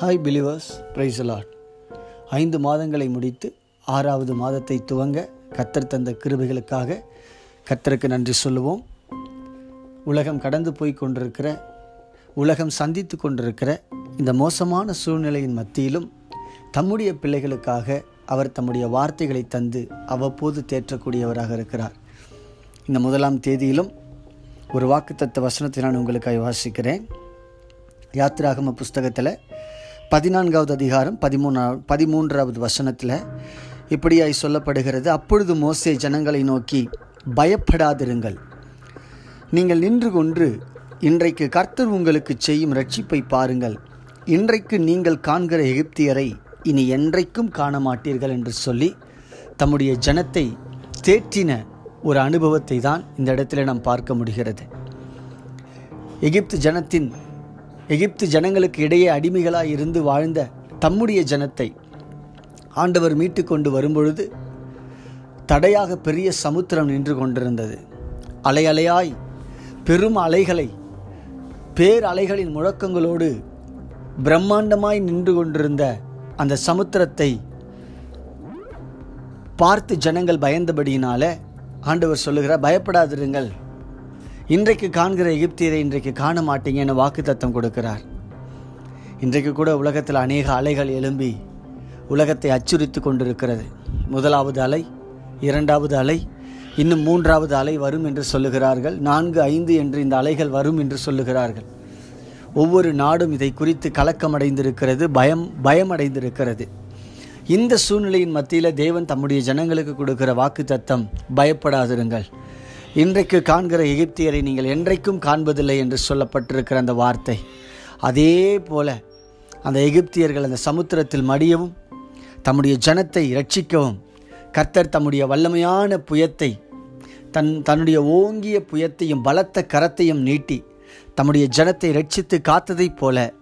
Hi believers price allot ஐந்து மாதங்களை முடித்து ஆறாவது மாதத்தை துவங்க கத்தர் தந்த கிருபைகளுக்காக கத்தருக்கு நன்றி சொல்லுவோம். உலகம் கடந்து போய் கொண்டிருக்கிற உலகம் சந்தித்து கொண்டிருக்கிற இந்த மோசமான சூழ்நிலையின் மத்தியிலும் தம்முடைய பிள்ளைகளுக்காக அவர் தம்முடைய வார்த்தைகளை தந்து அவ்வப்போது தேற்றக்கூடியவராக இருக்கிறார். இந்த முதலாம் தேதியிலும் ஒரு வாக்குத்தத்த வசனத்தை நான் உங்களுக்காக வாசிக்கிறேன். யாத்ராகம புஸ்தகத்தில் பதினான்காவது அதிகாரம் பதிமூணா பதிமூன்றாவது வசனத்தில் இப்படியாய் சொல்லப்படுகிறது. அப்பொழுது மோசே ஜனங்களை நோக்கி பயப்படாதிருங்கள். நீங்கள் நின்று கொன்று இன்றைக்கு கர்த்தர் உங்களுக்கு செய்யும் ரட்சிப்பை பாருங்கள். இன்றைக்கு நீங்கள் காண்கிற எகிப்தியரை இனி என்றைக்கும் காண மாட்டீர்கள் என்று சொல்லி தம்முடைய ஜனத்தை தேற்றின ஒரு அனுபவத்தை தான் இந்த இடத்துல நாம் பார்க்க முடிகிறது. எகிப்து ஜனத்தின் எகிப்து ஜனங்களுக்கு இடையே அடிமைகளாய் இருந்து வாழ்ந்த தம்முடைய ஜனத்தை ஆண்டவர் மீட்டு கொண்டு வரும்பொழுது தடையாக பெரிய சமுத்திரம் நின்று கொண்டிருந்தது. அலை அலையாய் பெரும் அலைகளை பேர் அலைகளின் முழக்கங்களோடு பிரம்மாண்டமாய் நின்று கொண்டிருந்த அந்த சமுத்திரத்தை பார்த்து ஜனங்கள் பயந்தபடியினால ஆண்டவர் சொல்லுகிறார் பயப்படாதிருங்கள். இன்றைக்கு காண்கிற எகிப்தியரை இன்றைக்கு காண மாட்டீங்கன்னு வாக்கு தத்தம் கொடுக்கிறார். இன்றைக்கு கூட உலகத்தில் அநேக அலைகள் எழும்பி உலகத்தை அச்சுறுத்தி கொண்டிருக்கிறது. முதலாவது அலை இரண்டாவது அலை இன்னும் மூன்றாவது அலை வரும் என்று சொல்லுகிறார்கள். நான்கு ஐந்து என்று இந்த அலைகள் வரும் என்று சொல்லுகிறார்கள். ஒவ்வொரு நாடும் இதை குறித்து கலக்கமடைந்திருக்கிறது பயம் பயமடைந்திருக்கிறது. இந்த சூழ்நிலையின் மத்தியில் தேவன் தம்முடைய ஜனங்களுக்கு கொடுக்கிற வாக்கு தத்தம் பயப்படாதிருங்கள். இன்றைக்கு காண்கிற எகிப்தியரை நீங்கள் என்றைக்கும் காண்பதில்லை என்று சொல்லப்பட்டிருக்கிற அந்த வார்த்தை. அதே போல அந்த எகிப்தியர்கள் அந்த சமுத்திரத்தில் மடியவும் தம்முடைய ஜனத்தை ரட்சிக்கவும் கர்த்தர் தம்முடைய வல்லமையான புயத்தை தன் தன்னுடைய ஓங்கிய புயத்தையும் பலத்த கரத்தையும் நீட்டி தம்முடைய ஜனத்தை ரட்சித்து காத்ததைப் போல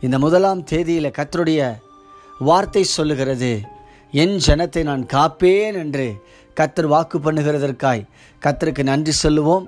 இந்த முதலாம் தேதியில் கர்த்தருடைய வார்த்தை சொல்லுகிறது என் ஜனத்தை நான் காப்பேன் என்று கத்தர் வாக்கு பண்ணுகிறதற்காய் கத்தருக்கு நன்றி சொல்லுவோம்.